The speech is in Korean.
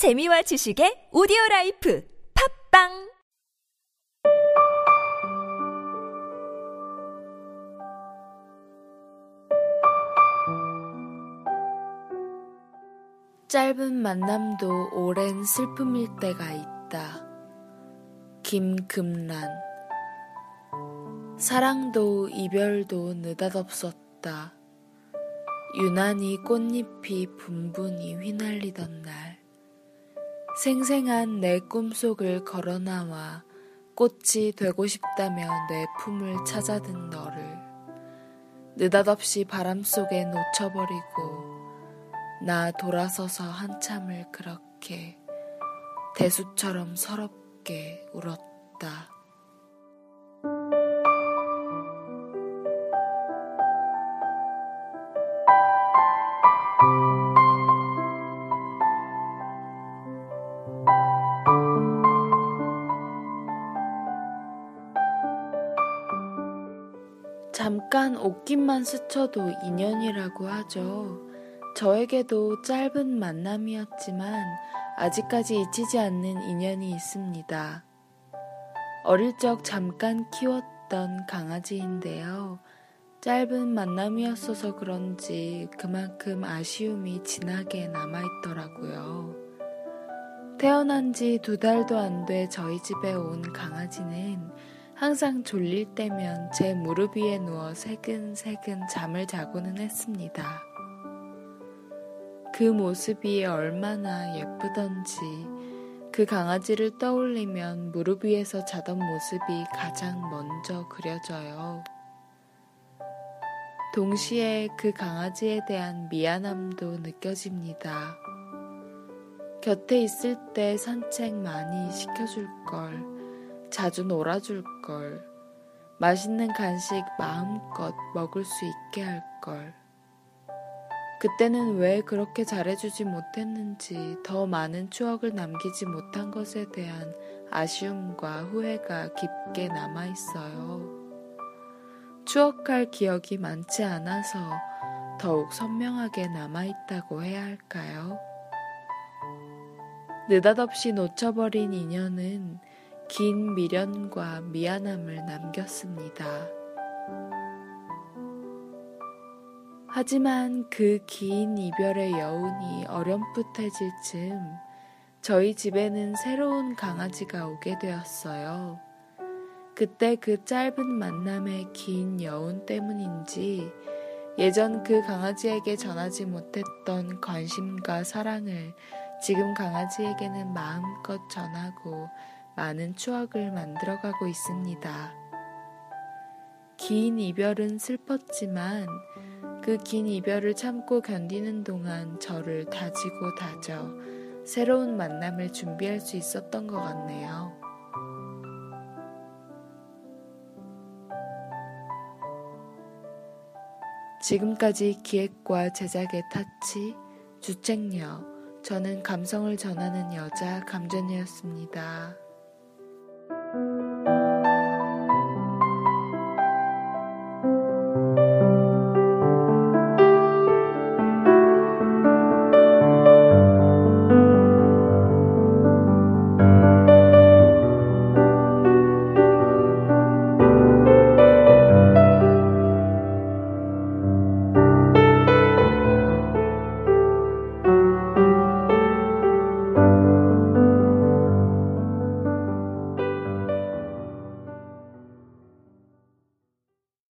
재미와 지식의 오디오 라이프 팟빵 짧은 만남도 오랜 슬픔일 때가 있다. 김금란 사랑도 이별도 느닷없었다. 유난히 꽃잎이 분분히 휘날리던 날 생생한 내 꿈속을 걸어나와 꽃이 되고 싶다며 내 품을 찾아든 너를 느닷없이 바람 속에 놓쳐버리고 나 돌아서서 한참을 그렇게 대수처럼 서럽게 울었다. 잠깐 옷깃만 스쳐도 인연이라고 하죠. 저에게도 짧은 만남이었지만 아직까지 잊히지 않는 인연이 있습니다. 어릴 적 잠깐 키웠던 강아지인데요. 짧은 만남이었어서 그런지 그만큼 아쉬움이 진하게 남아있더라고요. 태어난 지 두 달도 안 돼 저희 집에 온 강아지는 항상 졸릴 때면 제 무릎 위에 누워 새근새근 잠을 자고는 했습니다. 그 모습이 얼마나 예쁘던지 그 강아지를 떠올리면 무릎 위에서 자던 모습이 가장 먼저 그려져요. 동시에 그 강아지에 대한 미안함도 느껴집니다. 곁에 있을 때 산책 많이 시켜줄 걸, 자주 놀아줄 걸, 맛있는 간식 마음껏 먹을 수 있게 할 걸. 그때는 왜 그렇게 잘해주지 못했는지 더 많은 추억을 남기지 못한 것에 대한 아쉬움과 후회가 깊게 남아 있어요. 추억할 기억이 많지 않아서 더욱 선명하게 남아 있다고 해야 할까요? 느닷없이 놓쳐버린 인연은 긴 미련과 미안함을 남겼습니다. 하지만 그 긴 이별의 여운이 어렴풋해질 즈음 저희 집에는 새로운 강아지가 오게 되었어요. 그때 그 짧은 만남의 긴 여운 때문인지 예전 그 강아지에게 전하지 못했던 관심과 사랑을 지금 강아지에게는 마음껏 전하고 많은 추억을 만들어가고 있습니다. 긴 이별은 슬펐지만 그 긴 이별을 참고 견디는 동안 저를 다지고 다져 새로운 만남을 준비할 수 있었던 것 같네요. 지금까지 기획과 제작의 타치, 주책녀, 저는 감성을 전하는 여자 감전이었습니다. thank you